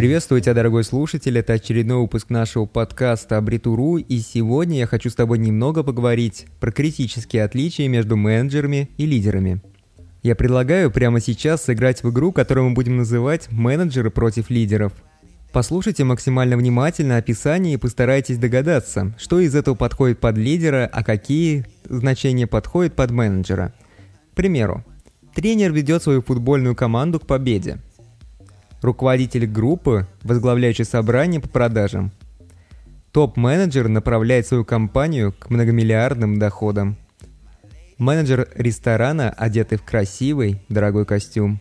Приветствую тебя, дорогой слушатель, это очередной выпуск нашего подкаста Абритуру, и сегодня я хочу с тобой немного поговорить про критические отличия между менеджерами и лидерами. Я предлагаю прямо сейчас сыграть в игру, которую мы будем называть «Менеджеры против лидеров». Послушайте максимально внимательно описание и постарайтесь догадаться, что из этого подходит под лидера, а какие значения подходят под менеджера. Примеру, тренер ведет свою футбольную команду к победе – руководитель группы, возглавляющий собрание по продажам. Топ-менеджер направляет свою компанию к многомиллиардным доходам. Менеджер ресторана, одетый в красивый, дорогой костюм.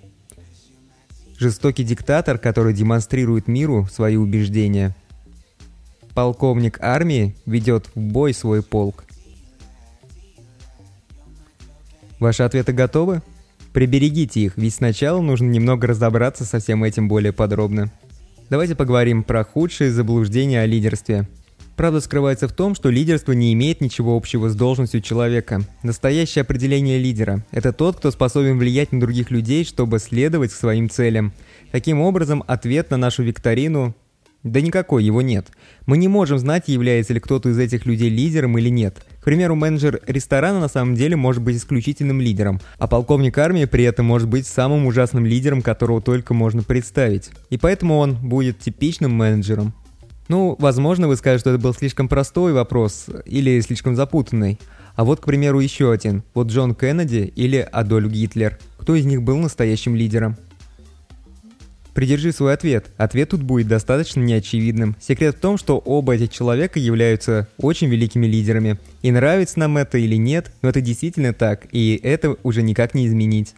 Жестокий диктатор, который демонстрирует миру свои убеждения. Полковник армии ведет в бой свой полк. Ваши ответы готовы? Приберегите их, ведь сначала нужно немного разобраться со всем этим более подробно. Давайте поговорим про худшие заблуждения о лидерстве. Правда скрывается в том, что лидерство не имеет ничего общего с должностью человека. Настоящее определение лидера – это тот, кто способен влиять на других людей, чтобы следовать к своим целям. Таким образом, ответ на нашу викторину да никакой его нет. Мы не можем знать, является ли кто-то из этих людей лидером или нет. К примеру, менеджер ресторана на самом деле может быть исключительным лидером, а полковник армии при этом может быть самым ужасным лидером, которого только можно представить. И поэтому он будет типичным менеджером. Ну, возможно, вы скажете, что это был слишком простой вопрос или слишком запутанный. А вот, к примеру, еще один. Вот Джон Кеннеди или Адольф Гитлер. Кто из них был настоящим лидером? Придержи свой ответ. Ответ тут будет достаточно неочевидным. Секрет в том, что оба этих человека являются очень великими лидерами. И нравится нам это или нет, но это действительно так, и это уже никак не изменить.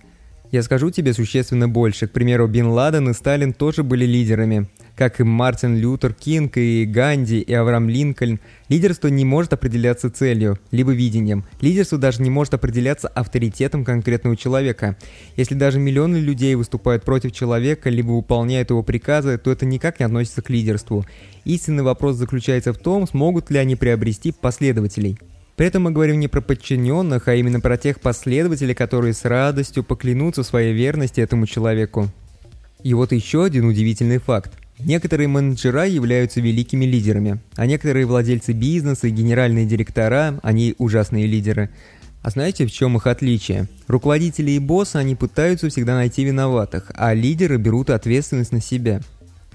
Я скажу тебе существенно больше. К примеру, Бин Ладен и Сталин тоже были лидерами как и Мартин Лютер Кинг, и Ганди, и Авраам Линкольн, лидерство не может определяться целью, либо видением. Лидерство даже не может определяться авторитетом конкретного человека. Если даже миллионы людей выступают против человека, либо выполняют его приказы, то это никак не относится к лидерству. Истинный вопрос заключается в том, смогут ли они приобрести последователей. При этом мы говорим не про подчиненных, а именно про тех последователей, которые с радостью поклянутся своей верности этому человеку. И вот еще один удивительный факт. Некоторые менеджера являются великими лидерами, а некоторые владельцы бизнеса и генеральные директора, они ужасные лидеры. А знаете, в чем их отличие? Руководители и боссы, они пытаются всегда найти виноватых, а лидеры берут ответственность на себя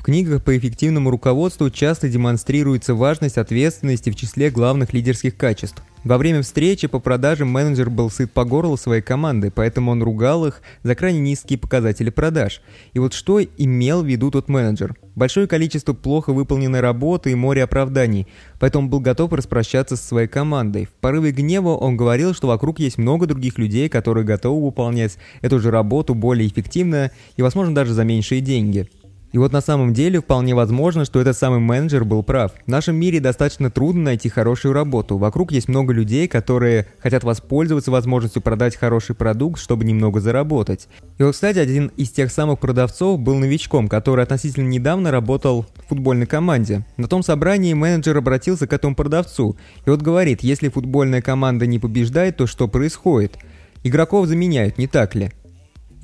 книгах по эффективному руководству часто демонстрируется важность ответственности в числе главных лидерских качеств. Во время встречи по продажам менеджер был сыт по горло своей команды, поэтому он ругал их за крайне низкие показатели продаж. И вот что имел в виду тот менеджер? Большое количество плохо выполненной работы и море оправданий, поэтому был готов распрощаться со своей командой. В порыве гнева он говорил, что вокруг есть много других людей, которые готовы выполнять эту же работу более эффективно и, возможно, даже за меньшие деньги. И вот на самом деле вполне возможно, что этот самый менеджер был прав. В нашем мире достаточно трудно найти хорошую работу. Вокруг есть много людей, которые хотят воспользоваться возможностью продать хороший продукт, чтобы немного заработать. И вот, кстати, один из тех самых продавцов был новичком, который относительно недавно работал в футбольной команде. На том собрании менеджер обратился к этому продавцу. И вот говорит, если футбольная команда не побеждает, то что происходит? Игроков заменяют, не так ли?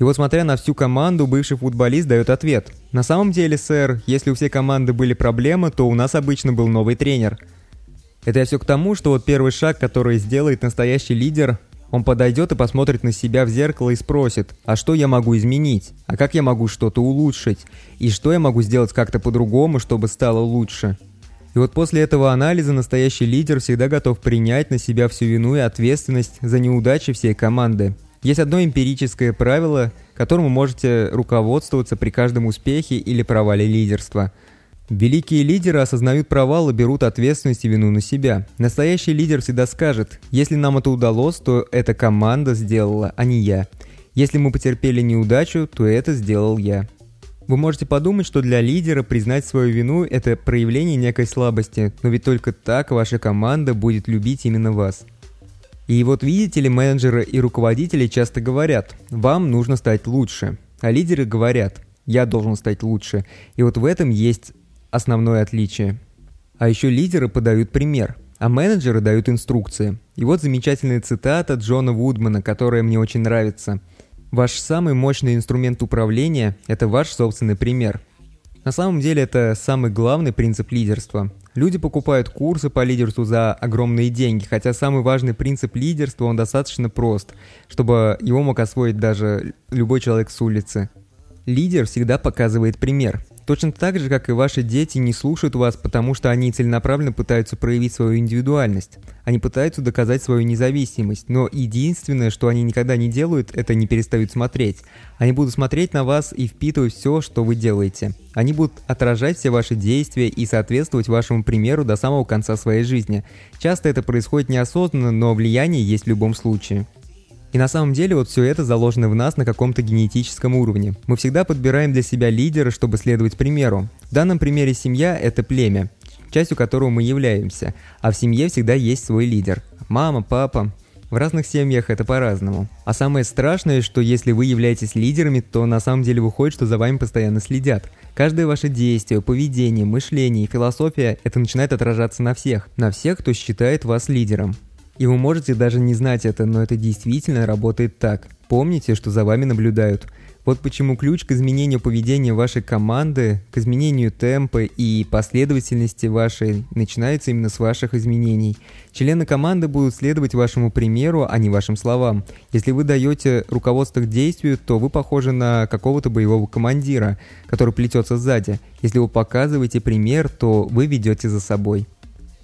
И вот смотря на всю команду, бывший футболист дает ответ. На самом деле, сэр, если у всей команды были проблемы, то у нас обычно был новый тренер. Это я все к тому, что вот первый шаг, который сделает настоящий лидер, он подойдет и посмотрит на себя в зеркало и спросит, а что я могу изменить? А как я могу что-то улучшить? И что я могу сделать как-то по-другому, чтобы стало лучше? И вот после этого анализа настоящий лидер всегда готов принять на себя всю вину и ответственность за неудачи всей команды. Есть одно эмпирическое правило, которым вы можете руководствоваться при каждом успехе или провале лидерства. Великие лидеры осознают провал и берут ответственность и вину на себя. Настоящий лидер всегда скажет, если нам это удалось, то эта команда сделала, а не я. Если мы потерпели неудачу, то это сделал я. Вы можете подумать, что для лидера признать свою вину – это проявление некой слабости, но ведь только так ваша команда будет любить именно вас. И вот видите ли, менеджеры и руководители часто говорят, вам нужно стать лучше. А лидеры говорят, я должен стать лучше. И вот в этом есть основное отличие. А еще лидеры подают пример. а менеджеры дают инструкции. И вот замечательная цитата Джона Вудмана, которая мне очень нравится. «Ваш самый мощный инструмент управления – это ваш собственный пример». На самом деле это самый главный принцип лидерства. Люди покупают курсы по лидерству за огромные деньги, хотя самый важный принцип лидерства, он достаточно прост, чтобы его мог освоить даже любой человек с улицы. Лидер всегда показывает пример. Точно так же, как и ваши дети не слушают вас, потому что они целенаправленно пытаются проявить свою индивидуальность. Они пытаются доказать свою независимость, но единственное, что они никогда не делают, это не перестают смотреть. Они будут смотреть на вас и впитывать все, что вы делаете. Они будут отражать все ваши действия и соответствовать вашему примеру до самого конца своей жизни. Часто это происходит неосознанно, но влияние есть в любом случае. И на самом деле вот все это заложено в нас на каком-то генетическом уровне. Мы всегда подбираем для себя лидера, чтобы следовать примеру. В данном примере семья – это племя, частью которого мы являемся, а в семье всегда есть свой лидер. Мама, папа. В разных семьях это по-разному. А самое страшное, что если вы являетесь лидерами, то на самом деле выходит, что за вами постоянно следят. Каждое ваше действие, поведение, мышление и философия – это начинает отражаться на всех. На всех, кто считает вас лидером. И вы можете даже не знать это, но это действительно работает так. Помните, что за вами наблюдают. Вот почему ключ к изменению поведения вашей команды, к изменению темпа и последовательности вашей начинается именно с ваших изменений. Члены команды будут следовать вашему примеру, а не вашим словам. Если вы даете руководство к действию, то вы похожи на какого-то боевого командира, который плетется сзади. Если вы показываете пример, то вы ведете за собой.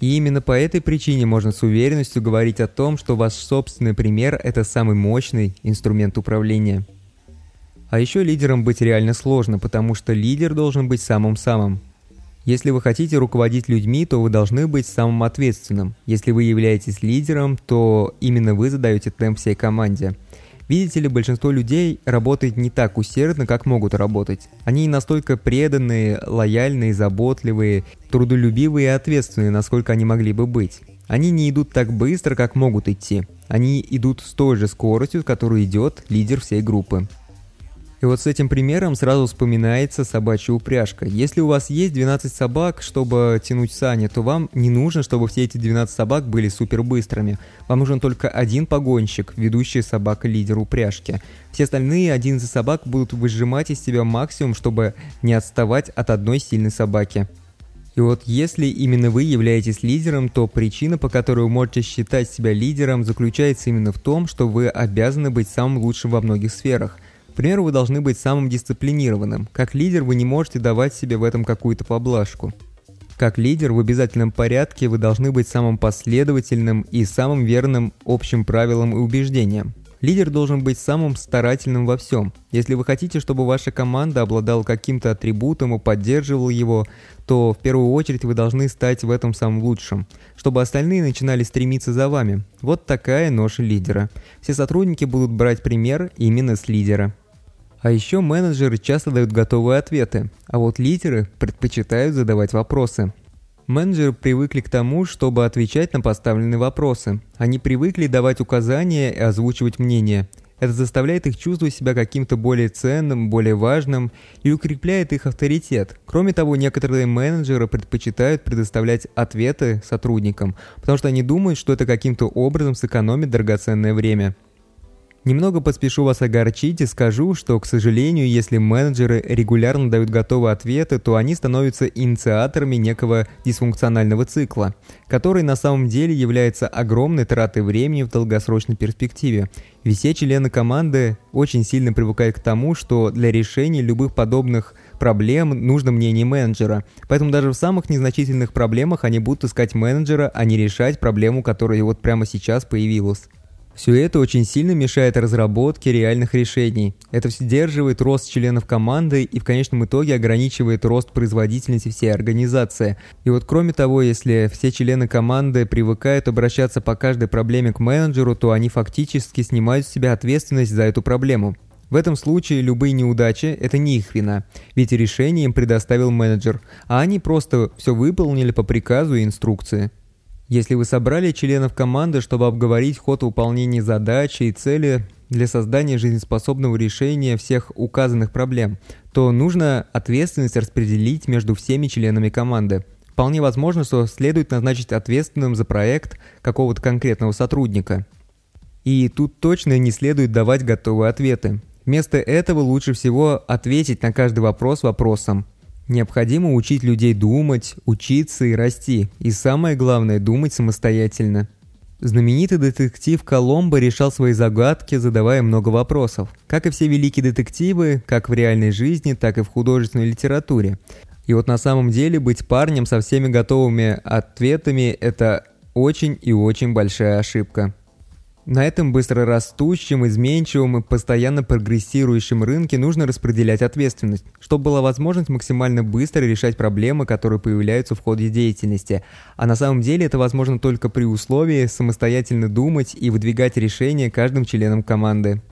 И именно по этой причине можно с уверенностью говорить о том, что ваш собственный пример – это самый мощный инструмент управления. А еще лидером быть реально сложно, потому что лидер должен быть самым-самым. Если вы хотите руководить людьми, то вы должны быть самым ответственным. Если вы являетесь лидером, то именно вы задаете темп всей команде – Видите ли, большинство людей работает не так усердно, как могут работать. Они не настолько преданные, лояльные, заботливые, трудолюбивые и ответственные, насколько они могли бы быть. Они не идут так быстро, как могут идти. Они идут с той же скоростью, с которой идет лидер всей группы. И вот с этим примером сразу вспоминается собачья упряжка. Если у вас есть 12 собак, чтобы тянуть сани, то вам не нужно, чтобы все эти 12 собак были супер быстрыми. Вам нужен только один погонщик, ведущий собака-лидер упряжки. Все остальные 11 собак будут выжимать из себя максимум, чтобы не отставать от одной сильной собаки. И вот если именно вы являетесь лидером, то причина, по которой вы можете считать себя лидером, заключается именно в том, что вы обязаны быть самым лучшим во многих сферах – примеру, вы должны быть самым дисциплинированным. Как лидер вы не можете давать себе в этом какую-то поблажку. Как лидер в обязательном порядке вы должны быть самым последовательным и самым верным общим правилам и убеждениям. Лидер должен быть самым старательным во всем. Если вы хотите, чтобы ваша команда обладала каким-то атрибутом и поддерживала его, то в первую очередь вы должны стать в этом самым лучшим, чтобы остальные начинали стремиться за вами. Вот такая ноша лидера. Все сотрудники будут брать пример именно с лидера. А еще менеджеры часто дают готовые ответы, а вот лидеры предпочитают задавать вопросы. Менеджеры привыкли к тому, чтобы отвечать на поставленные вопросы. Они привыкли давать указания и озвучивать мнения. Это заставляет их чувствовать себя каким-то более ценным, более важным и укрепляет их авторитет. Кроме того, некоторые менеджеры предпочитают предоставлять ответы сотрудникам, потому что они думают, что это каким-то образом сэкономит драгоценное время. Немного поспешу вас огорчить и скажу, что, к сожалению, если менеджеры регулярно дают готовые ответы, то они становятся инициаторами некого дисфункционального цикла, который на самом деле является огромной тратой времени в долгосрочной перспективе. Ведь все члены команды очень сильно привыкают к тому, что для решения любых подобных проблем нужно мнение менеджера. Поэтому даже в самых незначительных проблемах они будут искать менеджера, а не решать проблему, которая вот прямо сейчас появилась. Все это очень сильно мешает разработке реальных решений. Это сдерживает рост членов команды и в конечном итоге ограничивает рост производительности всей организации. И вот кроме того, если все члены команды привыкают обращаться по каждой проблеме к менеджеру, то они фактически снимают с себя ответственность за эту проблему. В этом случае любые неудачи – это не их вина, ведь решение им предоставил менеджер, а они просто все выполнили по приказу и инструкции. Если вы собрали членов команды, чтобы обговорить ход выполнения задачи и цели для создания жизнеспособного решения всех указанных проблем, то нужно ответственность распределить между всеми членами команды. Вполне возможно, что следует назначить ответственным за проект какого-то конкретного сотрудника. И тут точно не следует давать готовые ответы. Вместо этого лучше всего ответить на каждый вопрос вопросом. Необходимо учить людей думать, учиться и расти. И самое главное – думать самостоятельно. Знаменитый детектив Коломбо решал свои загадки, задавая много вопросов. Как и все великие детективы, как в реальной жизни, так и в художественной литературе. И вот на самом деле быть парнем со всеми готовыми ответами – это очень и очень большая ошибка. На этом быстро растущем, изменчивом и постоянно прогрессирующем рынке нужно распределять ответственность, чтобы была возможность максимально быстро решать проблемы, которые появляются в ходе деятельности. А на самом деле это возможно только при условии самостоятельно думать и выдвигать решения каждым членом команды.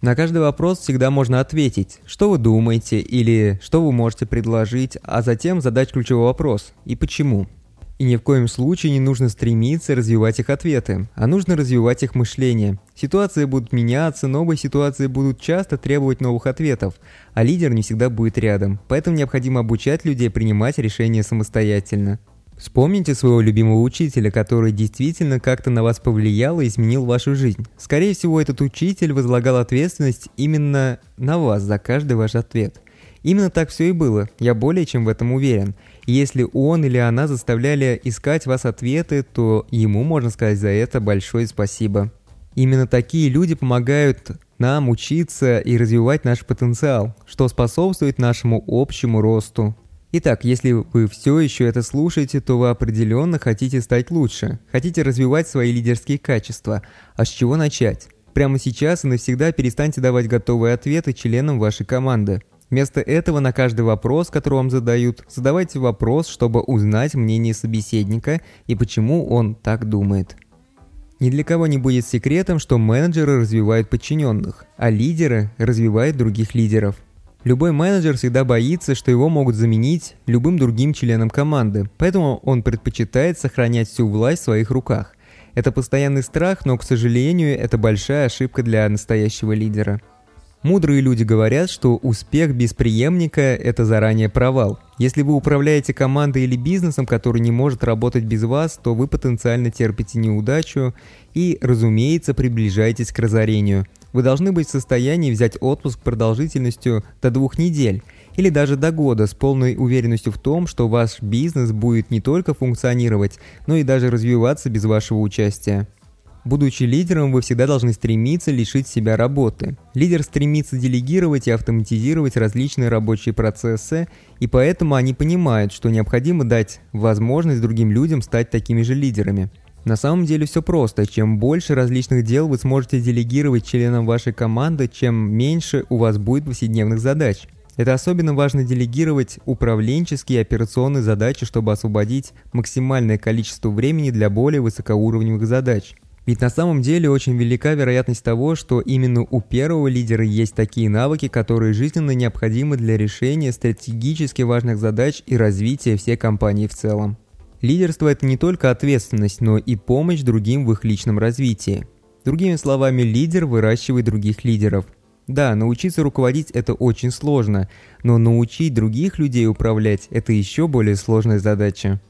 На каждый вопрос всегда можно ответить, что вы думаете или что вы можете предложить, а затем задать ключевой вопрос и почему. И ни в коем случае не нужно стремиться развивать их ответы, а нужно развивать их мышление. Ситуации будут меняться, новые ситуации будут часто требовать новых ответов, а лидер не всегда будет рядом, поэтому необходимо обучать людей принимать решения самостоятельно. Вспомните своего любимого учителя, который действительно как-то на вас повлиял и изменил вашу жизнь. Скорее всего, этот учитель возлагал ответственность именно на вас за каждый ваш ответ. Именно так все и было, я более чем в этом уверен – если он или она заставляли искать вас ответы, то ему можно сказать за это большое спасибо. Именно такие люди помогают нам учиться и развивать наш потенциал, что способствует нашему общему росту. Итак, если вы все еще это слушаете, то вы определенно хотите стать лучше, хотите развивать свои лидерские качества. А с чего начать? Прямо сейчас и навсегда перестаньте давать готовые ответы членам вашей команды. Вместо этого на каждый вопрос, который вам задают, задавайте вопрос, чтобы узнать мнение собеседника и почему он так думает. Ни для кого не будет секретом, что менеджеры развивают подчиненных, а лидеры развивают других лидеров. Любой менеджер всегда боится, что его могут заменить любым другим членом команды, поэтому он предпочитает сохранять всю власть в своих руках. Это постоянный страх, но, к сожалению, это большая ошибка для настоящего лидера. Мудрые люди говорят, что успех без преемника – это заранее провал. Если вы управляете командой или бизнесом, который не может работать без вас, то вы потенциально терпите неудачу и, разумеется, приближаетесь к разорению. Вы должны быть в состоянии взять отпуск продолжительностью до двух недель или даже до года с полной уверенностью в том, что ваш бизнес будет не только функционировать, но и даже развиваться без вашего участия. Будучи лидером, вы всегда должны стремиться лишить себя работы. Лидер стремится делегировать и автоматизировать различные рабочие процессы, и поэтому они понимают, что необходимо дать возможность другим людям стать такими же лидерами. На самом деле все просто. Чем больше различных дел вы сможете делегировать членам вашей команды, чем меньше у вас будет повседневных задач. Это особенно важно делегировать управленческие и операционные задачи, чтобы освободить максимальное количество времени для более высокоуровневых задач. Ведь на самом деле очень велика вероятность того, что именно у первого лидера есть такие навыки, которые жизненно необходимы для решения стратегически важных задач и развития всей компании в целом. Лидерство – это не только ответственность, но и помощь другим в их личном развитии. Другими словами, лидер выращивает других лидеров. Да, научиться руководить – это очень сложно, но научить других людей управлять – это еще более сложная задача.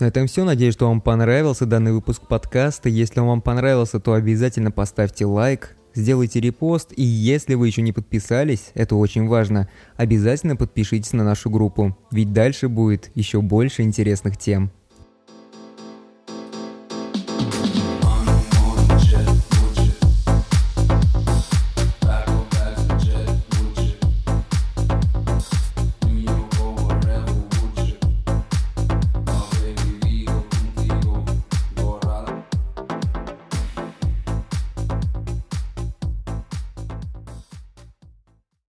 На этом все. Надеюсь, что вам понравился данный выпуск подкаста. Если он вам понравился, то обязательно поставьте лайк, сделайте репост. И если вы еще не подписались, это очень важно, обязательно подпишитесь на нашу группу. Ведь дальше будет еще больше интересных тем.